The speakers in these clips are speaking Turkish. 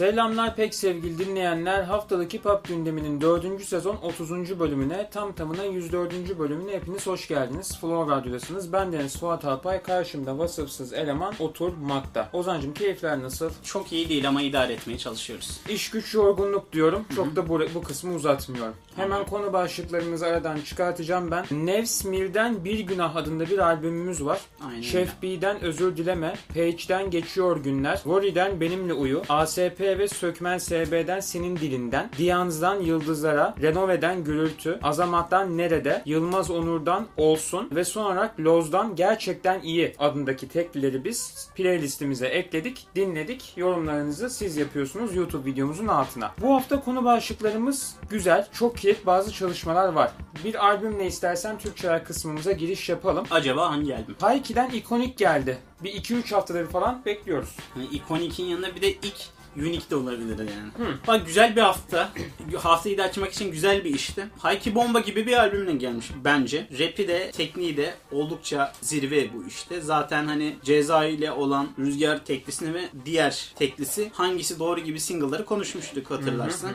Selamlar pek sevgili dinleyenler. Haftalık Pop gündeminin 4. sezon 30. bölümüne tam tamına 104. bölümüne hepiniz hoş geldiniz. Flow Radyo'dasınız. Ben Deniz Fuat Alpay. Karşımda vasıfsız eleman oturmakta. Ozancım keyifler nasıl? Çok iyi değil ama idare etmeye çalışıyoruz. İş güç yorgunluk diyorum. Çok da bu, bu kısmı uzatmıyorum. Hemen konu başlıklarımızı aradan çıkartacağım ben. Nevs Mir'den Bir Günah adında bir albümümüz var. Aynen Şef B'den Özür Dileme, Page'den Geçiyor Günler, Worry'den Benimle Uyu, ASP ve Sökmen SB'den Senin Dilinden, Diyans'dan Yıldızlara, Renove'den Gürültü, Azamat'tan Nerede, Yılmaz Onur'dan Olsun ve son olarak Loz'dan Gerçekten İyi adındaki teklileri biz playlistimize ekledik, dinledik. Yorumlarınızı siz yapıyorsunuz YouTube videomuzun altına. Bu hafta konu başlıklarımız güzel, çok keyif bazı çalışmalar var. Bir albümle istersen Türkçeler kısmımıza giriş yapalım. Acaba hangi albüm? Hayki'den ikonik geldi. Bir 2-3 haftadır falan bekliyoruz. Hani Iconic'in yanında bir de ilk Unique de olabilir yani. Bak güzel bir hafta. Haftayı da açmak için güzel bir işti. Hayki Bomba gibi bir albümle gelmiş bence. Rap'i de tekniği de oldukça zirve bu işte. Zaten hani Ceza ile olan Rüzgar teklisini ve diğer teklisi hangisi doğru gibi single'ları konuşmuştuk hatırlarsın.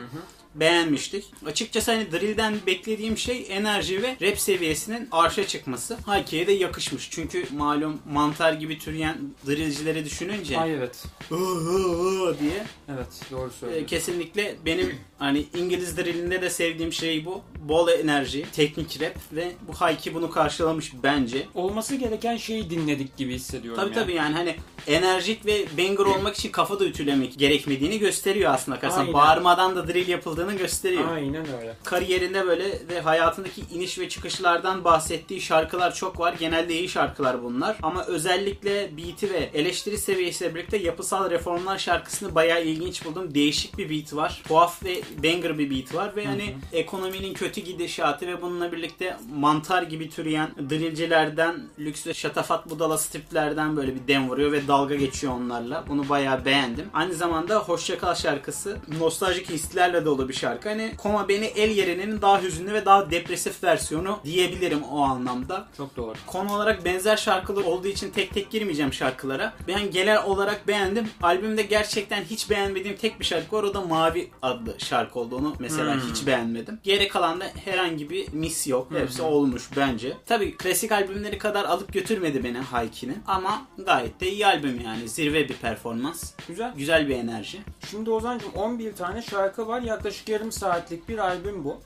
beğenmiştik. Açıkçası hani Drill'den beklediğim şey enerji ve rap seviyesinin arşa çıkması. Hayki'ye de yakışmış. Çünkü malum mantar gibi türeyen drillcileri düşününce Ay evet. "Hı hı hı" diye Evet doğru e, söylüyorsun. kesinlikle benim hani İngiliz drillinde de sevdiğim şey bu. Bol enerji, teknik rap ve bu Hayki bunu karşılamış bence. Olması gereken şeyi dinledik gibi hissediyorum Tabii ya. tabii yani hani enerjik ve banger olmak için kafa da ütülemek gerekmediğini gösteriyor aslında. Aynen. bağırmadan da drill yapıldığını gösteriyor. Aynen öyle. kariyerinde böyle ve hayatındaki iniş ve çıkışlardan bahsettiği şarkılar çok var. Genelde iyi şarkılar bunlar. Ama özellikle beat'i ve eleştiri seviyesiyle birlikte yapısal reformlar şarkısını bayağı ilginç buldum. Değişik bir beat var. Tuhaf ve banger bir beat var ve hani ekonominin kötü gidişatı ve bununla birlikte mantar gibi türeyen drillcilerden lüks ve şatafat budala striplerden böyle bir dem vuruyor ve dalga geçiyor onlarla. Bunu bayağı beğendim. Aynı zamanda Hoşçakal şarkısı nostaljik hislerle dolu bir şarkı. Hani Koma Beni El Yerinin daha hüzünlü ve daha depresif versiyonu diyebilirim o anlamda. Çok doğru. Konu olarak benzer şarkılar olduğu için tek tek girmeyeceğim şarkılara. Ben genel olarak beğendim. Albümde gerçekten hiç beğenmediğim tek bir şarkı var. O da Mavi adlı şarkı oldu. Onu mesela Hmm. hiç beğenmedim. Geri kalan da herhangi bir mis yok. Hepsi olmuş bence. Tabii klasik albümleri kadar alıp götürmedi beni Hayki'nin. Ama gayet de iyi albüm yani. Zirve bir performans. Güzel. Güzel bir enerji. Şimdi Ozan'cığım 11 tane şarkı var. Yaklaşık yarım saatlik bir albüm bu.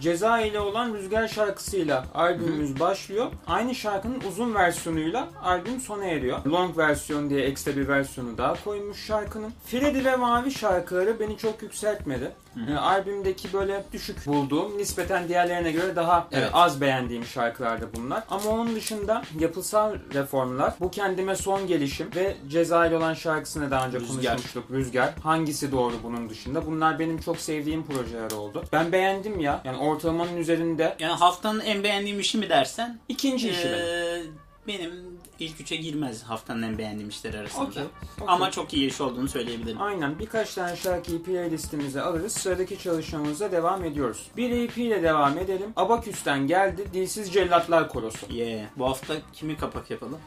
Ceza ile olan Rüzgar şarkısıyla albümümüz başlıyor. Aynı şarkının uzun versiyonuyla albüm sona eriyor. Long versiyon diye ekstra bir versiyonu daha koymuş şarkının. Freddy ve Mavi şarkıları beni çok yükseltmedi. Yani albümdeki böyle düşük bulduğum, nispeten diğerlerine göre daha e, Evet. az beğendiğim şarkılardı bunlar. Ama onun dışında yapısal reformlar, bu kendime son gelişim ve Ceza ile olan şarkısını daha önce Rüzgar. konuşmuştuk. Rüzgar. Hangisi doğru bunun dışında? Bunlar benim çok sevdiğim projeler oldu. Ben beğendim ya. Yani ortalamanın üzerinde Yani haftanın en beğendiğim işi mi dersen ikinci işi benim. Ee, benim ilk üçe girmez haftanın en beğendiğim işler arasında. Okey, okey. Ama çok iyi iş olduğunu söyleyebilirim. Aynen birkaç tane şarkıyı playlistimize alırız. Sıradaki çalışmamıza devam ediyoruz. Bir EP ile devam edelim. Abaküs'ten geldi. Dilsiz Cellatlar Korosu. Yeah. Bu hafta kimi kapak yapalım?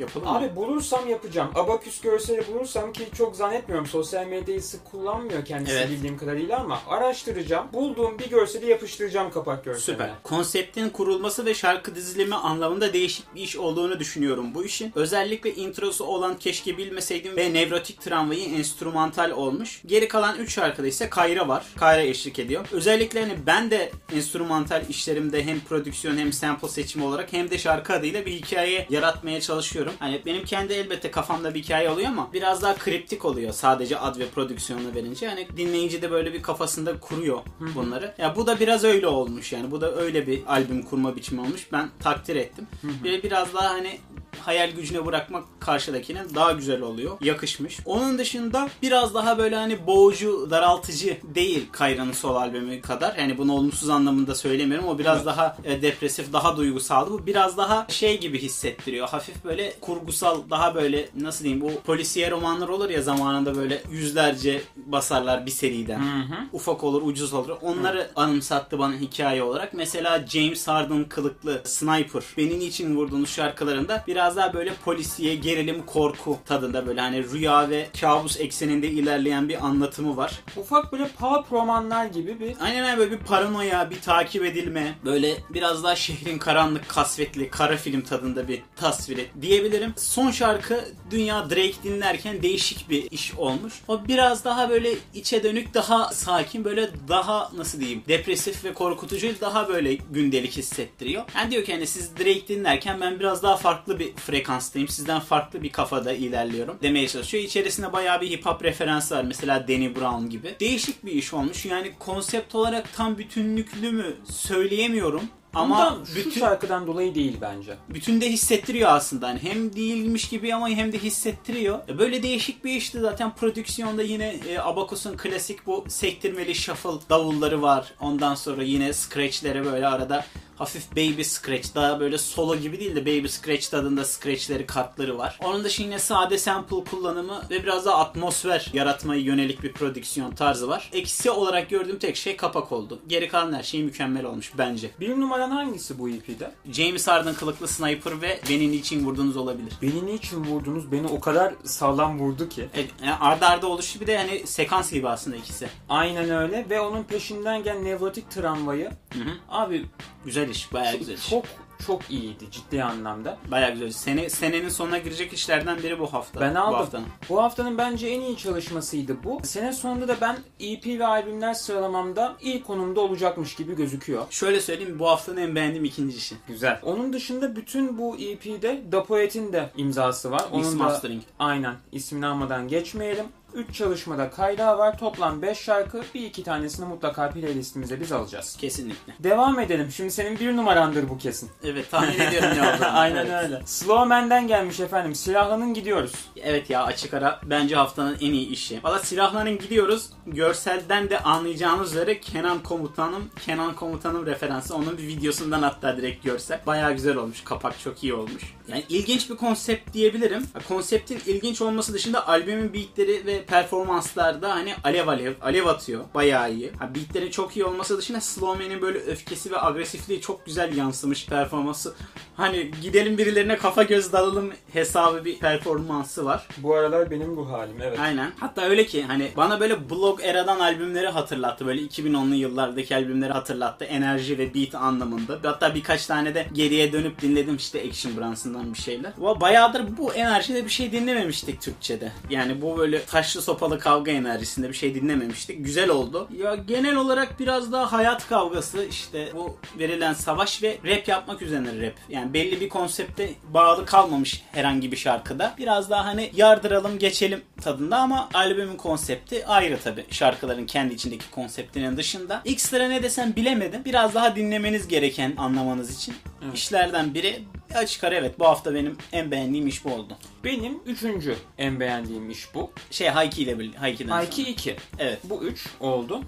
Yapalım mı? Abi bulursam yapacağım. Abaküs görseli bulursam ki çok zannetmiyorum. Sosyal medyayı sık kullanmıyor kendisi Evet. bildiğim kadarıyla ama araştıracağım. Bulduğum bir görseli yapıştıracağım kapak görseline. Süper. Konseptin kurulması ve şarkı dizilimi anlamında değişik bir iş olduğunu düşünüyorum bu işin. Özellikle introsu olan Keşke Bilmeseydim ve Nevrotik Tramvayı enstrümantal olmuş. Geri kalan 3 şarkıda ise Kayra var. Kayra eşlik ediyor. Özellikle hani ben de enstrümantal işlerimde hem prodüksiyon hem sample seçimi olarak hem de şarkı adıyla bir hikaye yaratmaya çalışıyorum. Hani benim kendi elbette kafamda bir hikaye oluyor ama biraz daha kriptik oluyor sadece ad ve prodüksiyonu verince. Hani dinleyici de böyle bir kafasında kuruyor bunları. Ya bu da biraz öyle olmuş yani. Bu da öyle bir albüm kurma biçimi olmuş. Ben takdir ettim. Bir biraz daha hani hayal gücüne bırakmak karşıdakinin daha güzel oluyor. Yakışmış. Onun dışında biraz daha böyle hani boğucu, daraltıcı değil Kayra'nın sol albümü kadar. Yani bunu olumsuz anlamında söylemiyorum. O biraz Evet. daha e, depresif, daha duygusaldı. Bu biraz daha şey gibi hissettiriyor. Hafif böyle kurgusal, daha böyle nasıl diyeyim bu polisiye romanlar olur ya zamanında böyle yüzlerce basarlar bir seriden. Hı hı. Ufak olur, ucuz olur. Onları anımsattı bana hikaye olarak. Mesela James Harden kılıklı Sniper, Beni Niçin Vurdunuz şarkılarında biraz biraz daha böyle polisiye, gerilim, korku tadında böyle hani rüya ve kabus ekseninde ilerleyen bir anlatımı var. Ufak böyle pulp romanlar gibi bir Aynen öyle böyle bir paranoya, bir takip edilme, böyle biraz daha şehrin karanlık, kasvetli, kara film tadında bir tasviri diyebilirim. Son şarkı Dünya Drake dinlerken değişik bir iş olmuş. O biraz daha böyle içe dönük, daha sakin, böyle daha nasıl diyeyim, depresif ve korkutucu, daha böyle gündelik hissettiriyor. Yani diyor ki hani siz Drake dinlerken ben biraz daha farklı bir frekanstayım, sizden farklı bir kafada ilerliyorum demeye çalışıyor. İçerisinde bayağı bir hip hop referansı var. Mesela Danny Brown gibi. Değişik bir iş olmuş. Yani konsept olarak tam bütünlüklü mü söyleyemiyorum. Ama şu bütün şarkıdan dolayı değil bence. bütün de hissettiriyor aslında. Yani hem değilmiş gibi ama hem de hissettiriyor. E, Böyle değişik bir işti zaten prodüksiyonda yine e, Abacus'un klasik bu sektirmeli shuffle davulları var. Ondan sonra yine scratch'lere böyle arada hafif baby scratch daha böyle solo gibi değil de baby scratch tadında scratch'leri kartları var. Onun dışında yine sade sample kullanımı ve biraz daha atmosfer yaratmaya yönelik bir prodüksiyon tarzı var. Eksi olarak gördüğüm tek şey kapak oldu. Geri kalan her şey mükemmel olmuş bence. Bir numaran hangisi bu EP'de? James Harden kılıklı sniper ve beni niçin vurdunuz olabilir. Beni niçin vurdunuz? Beni o kadar sağlam vurdu ki. Evet, yani arda arda oluşu bir de hani sekans gibi aslında ikisi. Aynen öyle ve onun peşinden gelen nevrotik tramvayı Hı hı. abi Güzel iş, bayağı güzel iş. çok çok iyiydi ciddi anlamda. Bayağı güzel. Sene, senenin sonuna girecek işlerden biri bu hafta. Ben Bu aldım. haftanın. Bu haftanın bence en iyi çalışmasıydı bu. Sene sonunda da ben EP ve albümler sıralamamda iyi konumda olacakmış gibi gözüküyor. Şöyle söyleyeyim bu haftanın en beğendiğim ikinci işi. Güzel. Onun dışında bütün bu EP'de Da Poet'in de imzası var. Mix Onun da Mastering. aynen ismini almadan geçmeyelim. 3 çalışmada kaydağı var. Toplam 5 şarkı. Bir iki tanesini mutlaka playlistimize biz alacağız. Kesinlikle. Devam edelim. Şimdi senin bir numarandır bu kesin. Evet tahmin ediyorum ne olduğunu. Aynen Evet. öyle. Slow Man'den gelmiş efendim. Silahlanın gidiyoruz. Evet ya açık ara bence haftanın en iyi işi. Valla silahların gidiyoruz. Görselden de anlayacağınız üzere Kenan Komutanım, Kenan Komutanım referansı. Onun bir videosundan hatta direkt görsel. Baya güzel olmuş. Kapak çok iyi olmuş. Yani ilginç bir konsept diyebilirim. Konseptin ilginç olması dışında albümün beatleri ve performanslarda hani alev alev, alev atıyor. Bayağı iyi. Ha, beatlerin çok iyi olması dışında Slowman'in böyle öfkesi ve agresifliği çok güzel yansımış performansı. Hani gidelim birilerine kafa göz dalalım hesabı bir performansı var. Bu aralar benim bu halim evet. Aynen. Hatta öyle ki hani bana böyle blog eradan albümleri hatırlattı. Böyle 2010'lu yıllardaki albümleri hatırlattı. Enerji ve beat anlamında. Hatta birkaç tane de geriye dönüp dinledim işte Action Bronson'dan bir şeyler. Ama bayağıdır bu enerjide bir şey dinlememiştik Türkçe'de. Yani bu böyle taşlı sopalı kavga enerjisinde bir şey dinlememiştik. Güzel oldu. Ya genel olarak biraz daha hayat kavgası işte bu verilen savaş ve rap yapmak üzerine rap. Yani belli bir konsepte bağlı kalmamış herhangi bir şarkıda. Biraz daha hani yardıralım geçelim tadında ama albümün konsepti ayrı tabi. Şarkıların kendi içindeki konseptinin dışında. İlk sıra ne desem bilemedim. Biraz daha dinlemeniz gereken anlamanız için. Evet. işlerden biri açık ara evet bu hafta benim en beğendiğim iş bu oldu. Benim üçüncü en beğendiğim iş bu. Şey Hayki ile birlikte. Hayki'den Hayki sonra. 2. Evet. Bu 3 oldu.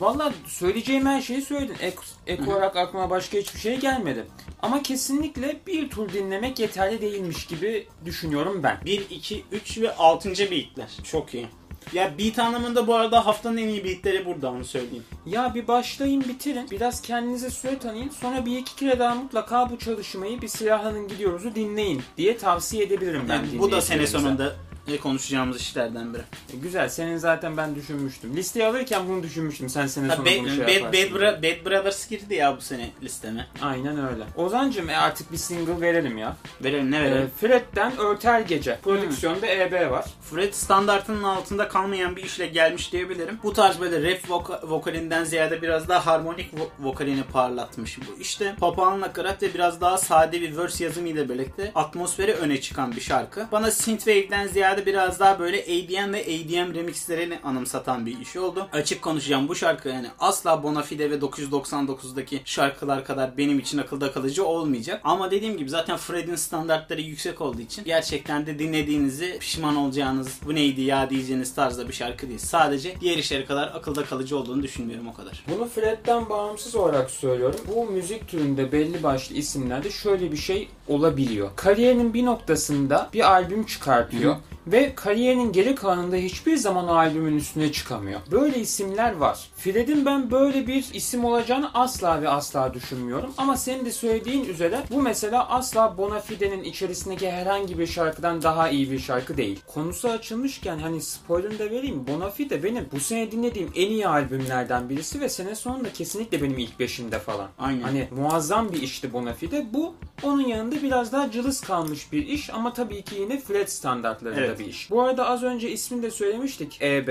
Valla söyleyeceğim her şeyi söyledin. Ek, ek olarak aklıma başka hiçbir şey gelmedi. Ama kesinlikle bir tur dinlemek yeterli değilmiş gibi düşünüyorum ben. 1, 2, 3 ve 6. beatler. Çok iyi. Ya beat anlamında bu arada haftanın en iyi beatleri burada onu söyleyeyim. Ya bir başlayın bitirin. Biraz kendinize süre tanıyın. Sonra bir iki kere daha mutlaka bu çalışmayı bir silahlanın gidiyoruz'u dinleyin diye tavsiye edebilirim ben Yani bu da sene sonunda e, konuşacağımız işlerden biri. E, Güzel. Senin zaten ben düşünmüştüm. Listeyi alırken bunu düşünmüştüm. Sen sene sonu bunu şey Bad. Bad, Bro- Bad Brothers girdi ya bu sene listeme. Aynen öyle. Ozancım e artık bir single verelim ya. Verelim ne E, verelim? Fred'den Örter Gece. Prodüksiyonda EB var. Fred standartının altında kalmayan bir işle gelmiş diyebilirim. Bu tarz böyle rap voka- vokalinden ziyade biraz daha harmonik vo- vokalini parlatmış bu. İşte papağan nakarat ve biraz daha sade bir verse yazımı ile birlikte atmosferi öne çıkan bir şarkı. Bana synthwave'den ziyade biraz daha böyle ADM ve ADM remixlerini anımsatan bir iş oldu. Açık konuşacağım bu şarkı yani asla Bonafide ve 999'daki şarkılar kadar benim için akılda kalıcı olmayacak. Ama dediğim gibi zaten Fred'in standartları yüksek olduğu için gerçekten de dinlediğinizi pişman olacağınız bu neydi ya diyeceğiniz tarzda bir şarkı değil. Sadece diğer işleri kadar akılda kalıcı olduğunu düşünmüyorum o kadar. Bunu Fred'den bağımsız olarak söylüyorum. Bu müzik türünde belli başlı isimlerde şöyle bir şey olabiliyor. Kariyerinin bir noktasında bir albüm çıkartıyor. Ve kariyerinin geri kalanında hiçbir zaman o albümün üstüne çıkamıyor. Böyle isimler var. Fred'in ben böyle bir isim olacağını asla ve asla düşünmüyorum. Ama senin de söylediğin üzere bu mesela asla Bonafide'nin içerisindeki herhangi bir şarkıdan daha iyi bir şarkı değil. Konusu açılmışken hani spoilerını da vereyim. Bonafide benim bu sene dinlediğim en iyi albümlerden birisi ve sene sonunda kesinlikle benim ilk beşimde falan. Aynen. Hani muazzam bir işti Bonafide. Bu onun yanında biraz daha cılız kalmış bir iş ama tabii ki yine Fred standartlarında Evet. bir iş. Bu arada az önce ismini de söylemiştik EB.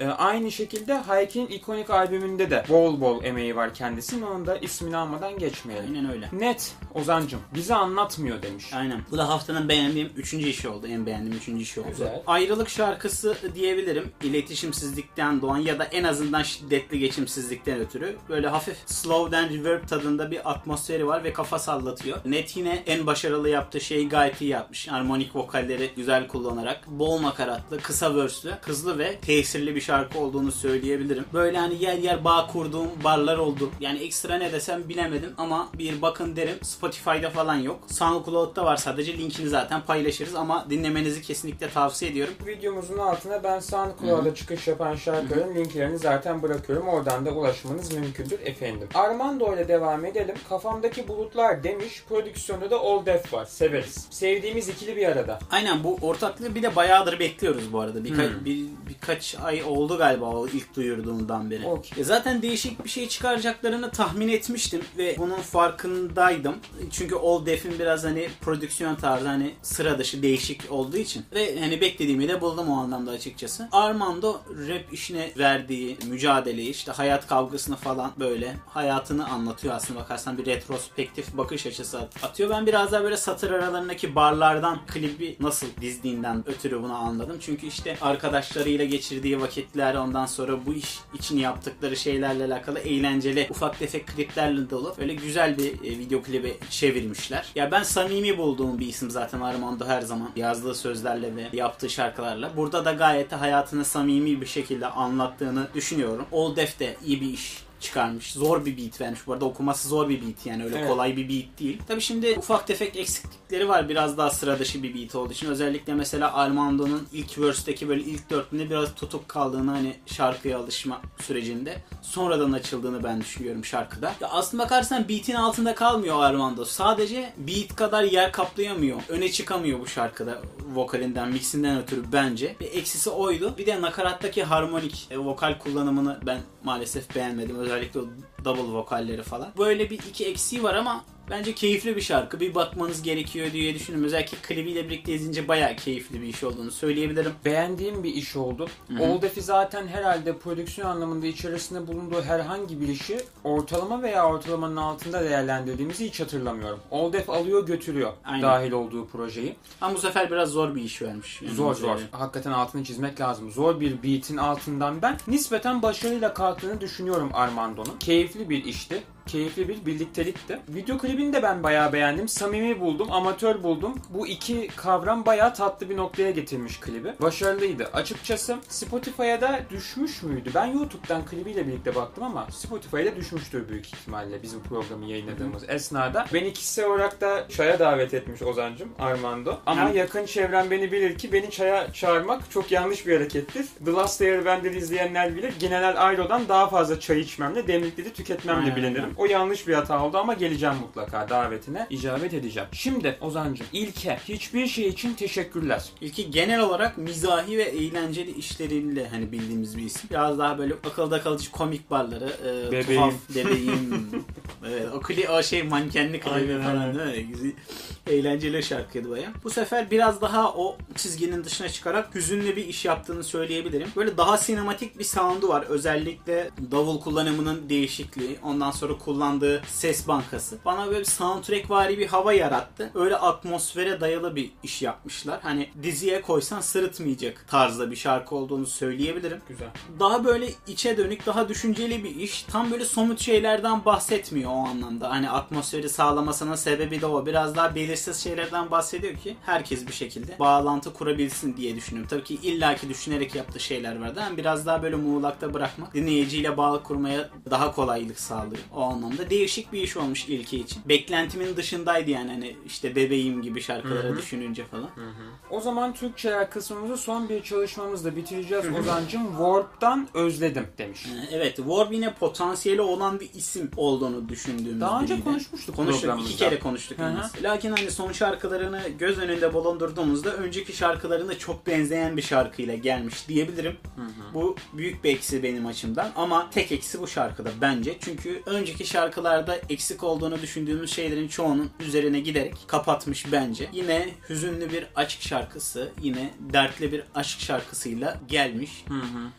Ee, aynı şekilde Hayek'in ikonik albümünde de bol bol emeği var kendisinin. Onun da ismini almadan geçmeyelim. Aynen öyle. Net Ozancım bize anlatmıyor demiş. Aynen. Bu da haftanın beğendiğim üçüncü işi oldu. En beğendiğim üçüncü işi oldu. Güzel. Ayrılık şarkısı diyebilirim. İletişimsizlikten doğan ya da en azından şiddetli geçimsizlikten ötürü. Böyle hafif slow'dan reverb tadında bir atmosferi var ve kafa sallatıyor. Net yine en başarılı yaptığı şeyi gayet iyi yapmış. Harmonik vokalleri güzel kullanarak. Bol nakaratlı, kısa verslü, hızlı ve tesirli bir şarkı olduğunu söyleyebilirim. Böyle hani yer yer bağ kurduğum barlar oldu. Yani ekstra ne desem bilemedim ama bir bakın derim. Spotify'da falan yok. SoundCloud'da var sadece. Linkini zaten paylaşırız ama dinlemenizi kesinlikle tavsiye ediyorum. Videomuzun altına ben SoundCloud'a çıkış yapan şarkıların linklerini zaten bırakıyorum. Oradan da ulaşmanız mümkündür efendim. Armando ile devam edelim. Kafamdaki bulutlar demiş. Prodüksiyonda da All Def var. Severiz. Sevdiğimiz ikili bir arada. Aynen bu ortaklığı bir de bayağıdır bekliyoruz bu arada. Birka- Hmm. bir, birkaç ay oldu galiba o ilk duyurduğundan beri. Okey. E zaten değişik bir şey çıkaracaklarını tahmin etmiştim ve bunun farkındaydım. Çünkü All Def'in biraz hani prodüksiyon tarzı hani sıra dışı değişik olduğu için. Ve hani beklediğimi de buldum o anlamda açıkçası. Armando rap işine verdiği mücadeleyi işte hayat kavgasını falan böyle hayatını anlatıyor aslında bakarsan bir retrospektif bakış açısı at- atıyor. Ben biraz daha böyle satır aralarındaki barlardan klibi nasıl dizdiğinden ötürü bunu anladım. Çünkü işte arkadaşlarıyla geçirdiği vakitler ondan sonra bu iş için yaptıkları şeylerle alakalı eğlenceli ufak tefek kliplerle dolu böyle güzel bir e, video klibi çevirmişler. Ya ben samimi bulduğum bir isim zaten Armando her zaman yazdığı sözlerle ve yaptığı şarkılarla. Burada da gayet hayatını samimi bir şekilde anlattığını düşünüyorum. Old Def de iyi bir iş çıkarmış. Zor bir beat vermiş. Bu arada okuması zor bir beat yani öyle Evet. kolay bir beat değil. Tabi şimdi ufak tefek eksiklikleri var. Biraz daha sıra dışı bir beat olduğu için. Özellikle mesela Armando'nun ilk verse'deki böyle ilk dörtlüğünde biraz tutuk kaldığını hani şarkıya alışma sürecinde sonradan açıldığını ben düşünüyorum şarkıda. Ya aslında bakarsan beat'in altında kalmıyor Armando. Sadece beat kadar yer kaplayamıyor. Öne çıkamıyor bu şarkıda vokalinden, mixinden ötürü bence. Bir eksisi oydu. Bir de nakarattaki harmonik e, vokal kullanımını ben maalesef beğenmedim. Özellikle double vokalleri falan. Böyle bir iki eksiği var ama bence keyifli bir şarkı. Bir bakmanız gerekiyor diye düşünüyorum. Özellikle klibiyle birlikte izleyince bayağı keyifli bir iş olduğunu söyleyebilirim. Beğendiğim bir iş oldu. All Def'i zaten herhalde prodüksiyon anlamında içerisinde bulunduğu herhangi bir işi ortalama veya ortalamanın altında değerlendirdiğimizi hiç hatırlamıyorum. All Def alıyor götürüyor Aynen. dahil olduğu projeyi. Ama bu sefer biraz zor bir iş vermiş. Yani Zor zor. Hakikaten altını çizmek lazım. Zor bir beat'in altından ben nispeten başarıyla kalktığını düşünüyorum Armando'nun. Keyifli bir işti. Keyifli bir birliktelikti. Video klibini de ben bayağı beğendim. Samimi buldum, amatör buldum. Bu iki kavram bayağı tatlı bir noktaya getirmiş klibi. Başarılıydı. Açıkçası Spotify'a da düşmüş müydü? Ben YouTube'dan klibiyle birlikte baktım ama Spotify'a da düşmüştür büyük ihtimalle bizim programı yayınladığımız esnada. Beni kişisel olarak da çaya davet etmiş Ozancım, Armando. Ama Hı. yakın çevrem beni bilir ki beni çaya çağırmak çok yanlış bir harekettir. The Last Airbender'ı izleyenler bilir. General Airo'dan daha fazla çay içmemle, demlikleri tüketmemle Aynen, bilinirim. O yanlış bir hata oldu ama geleceğim mutlaka davetine. icabet edeceğim. Şimdi Ozancım, ilke hiçbir şey için teşekkürler. İlki genel olarak mizahi ve eğlenceli işleriyle hani bildiğimiz bir isim. Biraz daha böyle akılda kalıcı komik barları, e, Bebeğim. tuhaf bebeğim. evet, o, kli, o şey mankenli klibi falan değil mi? Eğlenceli şarkıydı baya. Bu sefer biraz daha o çizginin dışına çıkarak hüzünlü bir iş yaptığını söyleyebilirim. Böyle daha sinematik bir sound'u var. Özellikle davul kullanımının değişikliği. Ondan sonra kullandığı ses bankası. Bana böyle soundtrack vari bir hava yarattı. Öyle atmosfere dayalı bir iş yapmışlar. Hani diziye koysan sırıtmayacak tarzda bir şarkı olduğunu söyleyebilirim. Güzel. Daha böyle içe dönük, daha düşünceli bir iş. Tam böyle somut şeylerden bahsetmiyor o anlamda. Hani atmosferi sağlamasının sebebi de o. Biraz daha belirsiz şeylerden bahsediyor ki herkes bir şekilde bağlantı kurabilsin diye düşünüyorum. Tabii ki illaki düşünerek yaptığı şeyler vardı ama biraz daha böyle muğlakta bırakmak dinleyiciyle bağ kurmaya daha kolaylık sağlıyor. O anlamda değişik bir iş olmuş ilki için. Beklentimin dışındaydı yani hani işte bebeğim gibi şarkıları Hı hı. düşününce falan. O zaman Türkçe kısmımızı son bir çalışmamızla bitireceğiz. Ozancım Warp'tan özledim demiş. Ee, Evet, Warp yine potansiyeli olan bir isim olduğunu düşündüğümüz Daha önce biriydi. konuşmuştuk Konuştuk, iki kere konuştuk. Lakin hani son şarkılarını göz önünde bulundurduğumuzda önceki şarkılarına çok benzeyen bir şarkıyla gelmiş diyebilirim. Bu büyük bir eksi benim açımdan ama tek eksi bu şarkıda bence. Çünkü önceki şarkılarda eksik olduğunu düşündüğümüz şeylerin çoğunun üzerine giderek kapatmış bence. Yine hüzünlü bir aşk şarkısı, yine dertli bir aşk şarkısıyla gelmiş.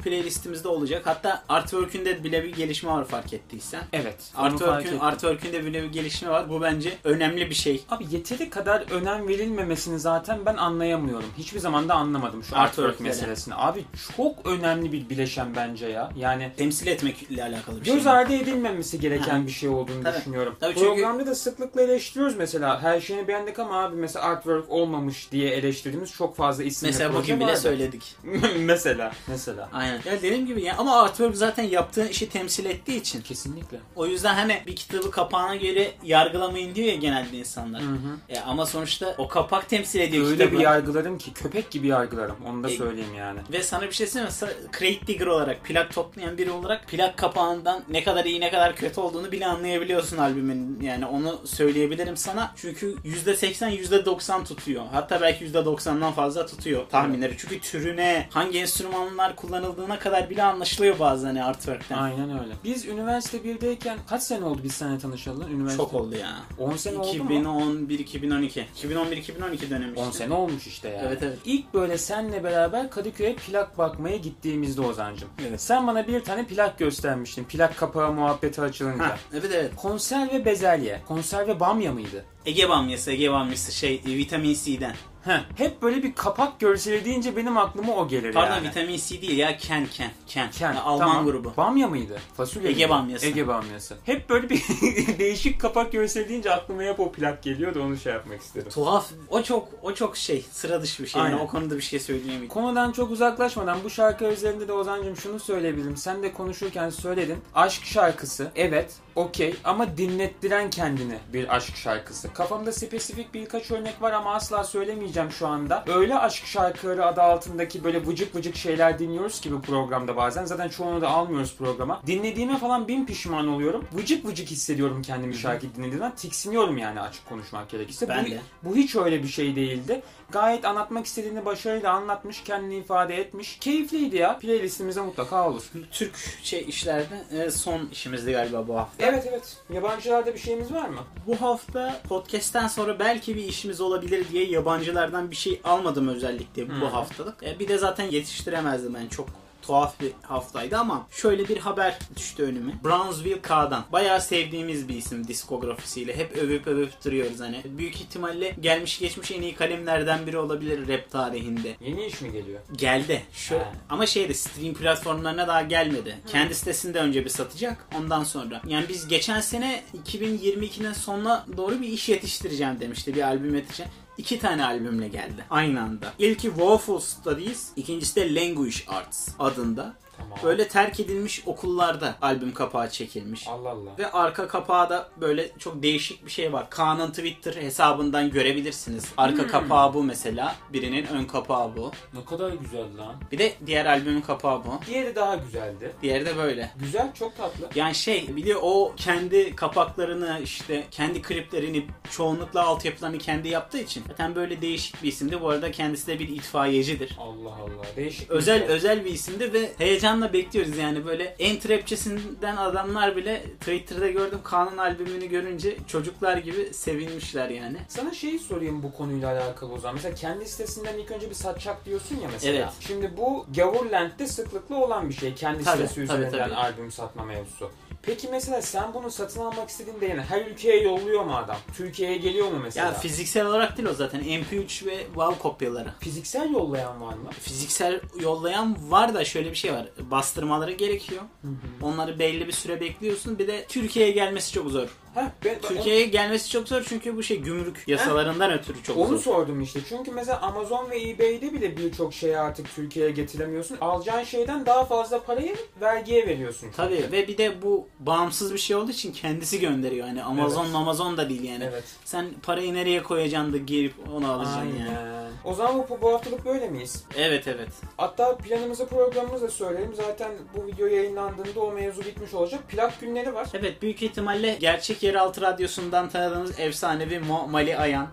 Playlistimizde olacak. Hatta artwork'ünde bile bir gelişme var fark ettiysen. Evet. Artwork'ün, artwork'ünde bile bir gelişme var. Bu bence önemli bir şey. Abi yeteri kadar önem verilmemesini zaten ben anlayamıyorum. Hiçbir zaman da anlamadım şu artwork Artwork'lere. meselesini. Abi çok önemli bir bileşen bence ya. Yani Temsil etmekle alakalı bir şey. göz ardı edilmemesi gereken Ha. bir şey olduğunu Tabii. düşünüyorum. Tabii çünkü- Programda da sıklıkla eleştiriyoruz mesela. Her şeyini beğendik ama abi mesela artwork olmamış diye eleştirdiğimiz çok fazla isim Mesela bugün bile vardı. söyledik. mesela. Mesela. Aynen. Ya dediğim gibi ya ama artwork zaten yaptığın işi temsil ettiği için. Kesinlikle. O yüzden hani bir kitabı kapağına göre yargılamayın diyor ya genelde insanlar. Hı hı. Ya ama sonuçta o kapak temsil ediyor Öyle kitabı. bir yargılarım ki köpek gibi yargılarım. Onu da E, söyleyeyim yani. Ve sana bir şey söyleyeyim mi? Crate Digger olarak, plak toplayan biri olarak plak kapağından ne kadar iyi ne kadar kötü olduğunu bile anlayabiliyorsun albümün. Yani onu söyleyebilirim sana. Çünkü %80 %90 tutuyor. Hatta belki %90'dan fazla tutuyor tahminleri. Çünkü türüne, hangi enstrümanlar kullanıldığına kadar bile anlaşılıyor bazen hani artwork'ten. Aynen öyle. Biz üniversite 1'deyken kaç sene oldu biz seninle tanışalı? Üniversite Çok oldu ya. 10 sene oldu mu? 2011 2012. 2011 2012 dönemi işte. 10 sene olmuş işte yani. Evet, evet. İlk böyle senle beraber Kadıköy'e plak bakmaya gittiğimizde Ozan'cım. Evet. Sen bana bir tane plak göstermiştin. Plak kapağı muhabbeti açılınca. Ha, evet evet. Konserve bezelye. Konserve bamya mıydı? Ege bamyası, Ege bamyası şey e, vitamin C'den. Heh. Hep böyle bir kapak görseli deyince benim aklıma o gelir Pardon yani. vitamin C değil ya Ken Ken Ken. Ken. Ya, Alman tamam. grubu. Bamya mıydı? Fasulye Ege miydi? bamyası. Ege bamyası. Hep böyle bir değişik kapak görseli deyince aklıma hep o plak geliyor da onu şey yapmak istedim. Tuhaf. O çok o çok şey sıra dışı bir şey. Yani Aynen. o konuda bir şey söyleyemeyim. Konudan çok uzaklaşmadan bu şarkı üzerinde de Ozan'cığım şunu söyleyebilirim. Sen de konuşurken söyledin. Aşk şarkısı evet okey ama dinlettiren kendini bir aşk şarkısı. Kafamda spesifik birkaç örnek var ama asla söylemeyeceğim şu anda. Öyle aşk şarkıları adı altındaki böyle vıcık vıcık şeyler dinliyoruz ki bu programda bazen. Zaten çoğunu da almıyoruz programa. Dinlediğime falan bin pişman oluyorum. Vıcık vıcık hissediyorum kendimi şarkı dinlediğimden. Tiksiniyorum yani açık konuşmak gerekirse. Ben bu, de. bu hiç öyle bir şey değildi. Gayet anlatmak istediğini başarıyla anlatmış, kendini ifade etmiş. Keyifliydi ya. Playlistimizde mutlaka olur. Türkçe işlerde e, son işimizdi galiba bu hafta. Evet evet. Yabancılarda bir şeyimiz var mı? Bu hafta podcast'ten sonra belki bir işimiz olabilir diye yabancılardan bir şey almadım özellikle bu haftalık. E, bir de zaten yetiştiremezdim ben çok tuhaf bir haftaydı ama şöyle bir haber düştü önüme. Brownsville K'dan. Bayağı sevdiğimiz bir isim diskografisiyle. Hep övüp övüp duruyoruz hani. Büyük ihtimalle gelmiş geçmiş en iyi kalemlerden biri olabilir rap tarihinde. Yeni iş mi geliyor? Geldi. Şu Ha. ama şeyde stream platformlarına daha gelmedi. Kendi sitesinde önce bir satacak. Ondan sonra. Yani biz geçen sene 2022'nin sonuna doğru bir iş yetiştireceğim demişti. Bir albüm yetiştireceğim. İki tane albümle geldi. Aynı anda. İlki Woeful Studies, ikincisi de Language Arts adında. Böyle terk edilmiş okullarda albüm kapağı çekilmiş. Allah Allah. Ve arka kapağı da böyle çok değişik bir şey var. Kaan'ın Twitter hesabından görebilirsiniz. Arka Hmm. kapağı bu mesela. Birinin ön kapağı bu. Ne kadar güzel lan. Bir de diğer albümün kapağı bu. Diğeri daha güzeldi. Diğeri de böyle. Güzel, çok tatlı. Yani şey bir de o kendi kapaklarını işte kendi kliplerini çoğunlukla altyapılarını kendi yaptığı için zaten böyle değişik bir isimdi. Bu arada kendisi de bir itfaiyecidir. Allah Allah. Değişik. Özel şey. özel bir isimdi ve heyecanla bekliyoruz yani böyle en trapçisinden adamlar bile Twitter'da gördüm Kaan'ın albümünü görünce çocuklar gibi sevinmişler yani. Sana şeyi sorayım bu konuyla alakalı o zaman. Mesela kendi sitesinden ilk önce bir satacak diyorsun ya mesela. Evet. Şimdi bu Gavurland'de sıklıkla olan bir şey. Kendi Tabii, sitesi tabii, üzerinden tabii. albüm satma mevzusu. Peki mesela sen bunu satın almak istediğinde yani her ülkeye yolluyor mu adam? Türkiye'ye geliyor mu mesela? Ya fiziksel olarak değil o zaten MP3 ve WAV kopyaları. Fiziksel yollayan var mı? Fiziksel yollayan var da şöyle bir şey var. Bastırmaları gerekiyor. Onları belli bir süre bekliyorsun. Bir de Türkiye'ye gelmesi çok zor. Heh, ben, Türkiye'ye gelmesi çok zor çünkü bu şey gümrük yasalarından ötürü çok Onu zor. sordum işte. Çünkü mesela Amazon ve eBay'de bile birçok şeyi artık Türkiye'ye getiremiyorsun. Alacağın şeyden daha fazla parayı vergiye veriyorsun. Tabii ve bir de bu bağımsız bir şey olduğu için kendisi gönderiyor. Yani Amazon Evet. Amazon da değil yani. Evet. Sen parayı nereye koyacaksın da girip onu alacaksın yani. O zaman bu, bu haftalık böyle miyiz? Evet evet. Hatta planımızı programımızı da söyleyelim. Zaten bu video yayınlandığında o mevzu bitmiş olacak. Plak günleri var. Evet büyük ihtimalle gerçek yeraltı radyosundan tanıdığınız efsanevi Mo- Mali Ayan.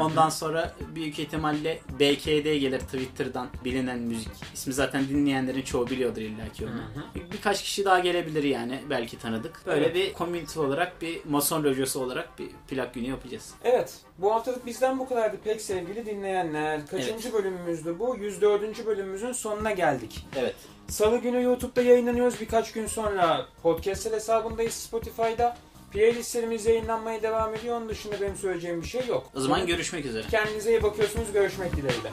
Ondan sonra büyük ihtimalle BKD gelir Twitter'dan bilinen müzik. İsmi zaten dinleyenlerin çoğu biliyordur illaki onu. Bir- birkaç kişi daha gelebilir yani belki tanıdık. Böyle Evet. bir community olarak bir mason lojosu olarak bir plak günü yapacağız. Evet. Bu haftalık bizden bu kadardı pek sevgili dinleyenler. Kaçıncı bölümümüzdü bu? 104. bölümümüzün sonuna geldik. Evet. Salı günü YouTube'da yayınlanıyoruz. Birkaç gün sonra podcastler hesabındayız Spotify'da. Playlistlerimiz yayınlanmaya devam ediyor. Onun dışında benim söyleyeceğim bir şey yok. O zaman görüşmek üzere. Kendinize iyi bakıyorsunuz. Görüşmek dileğiyle.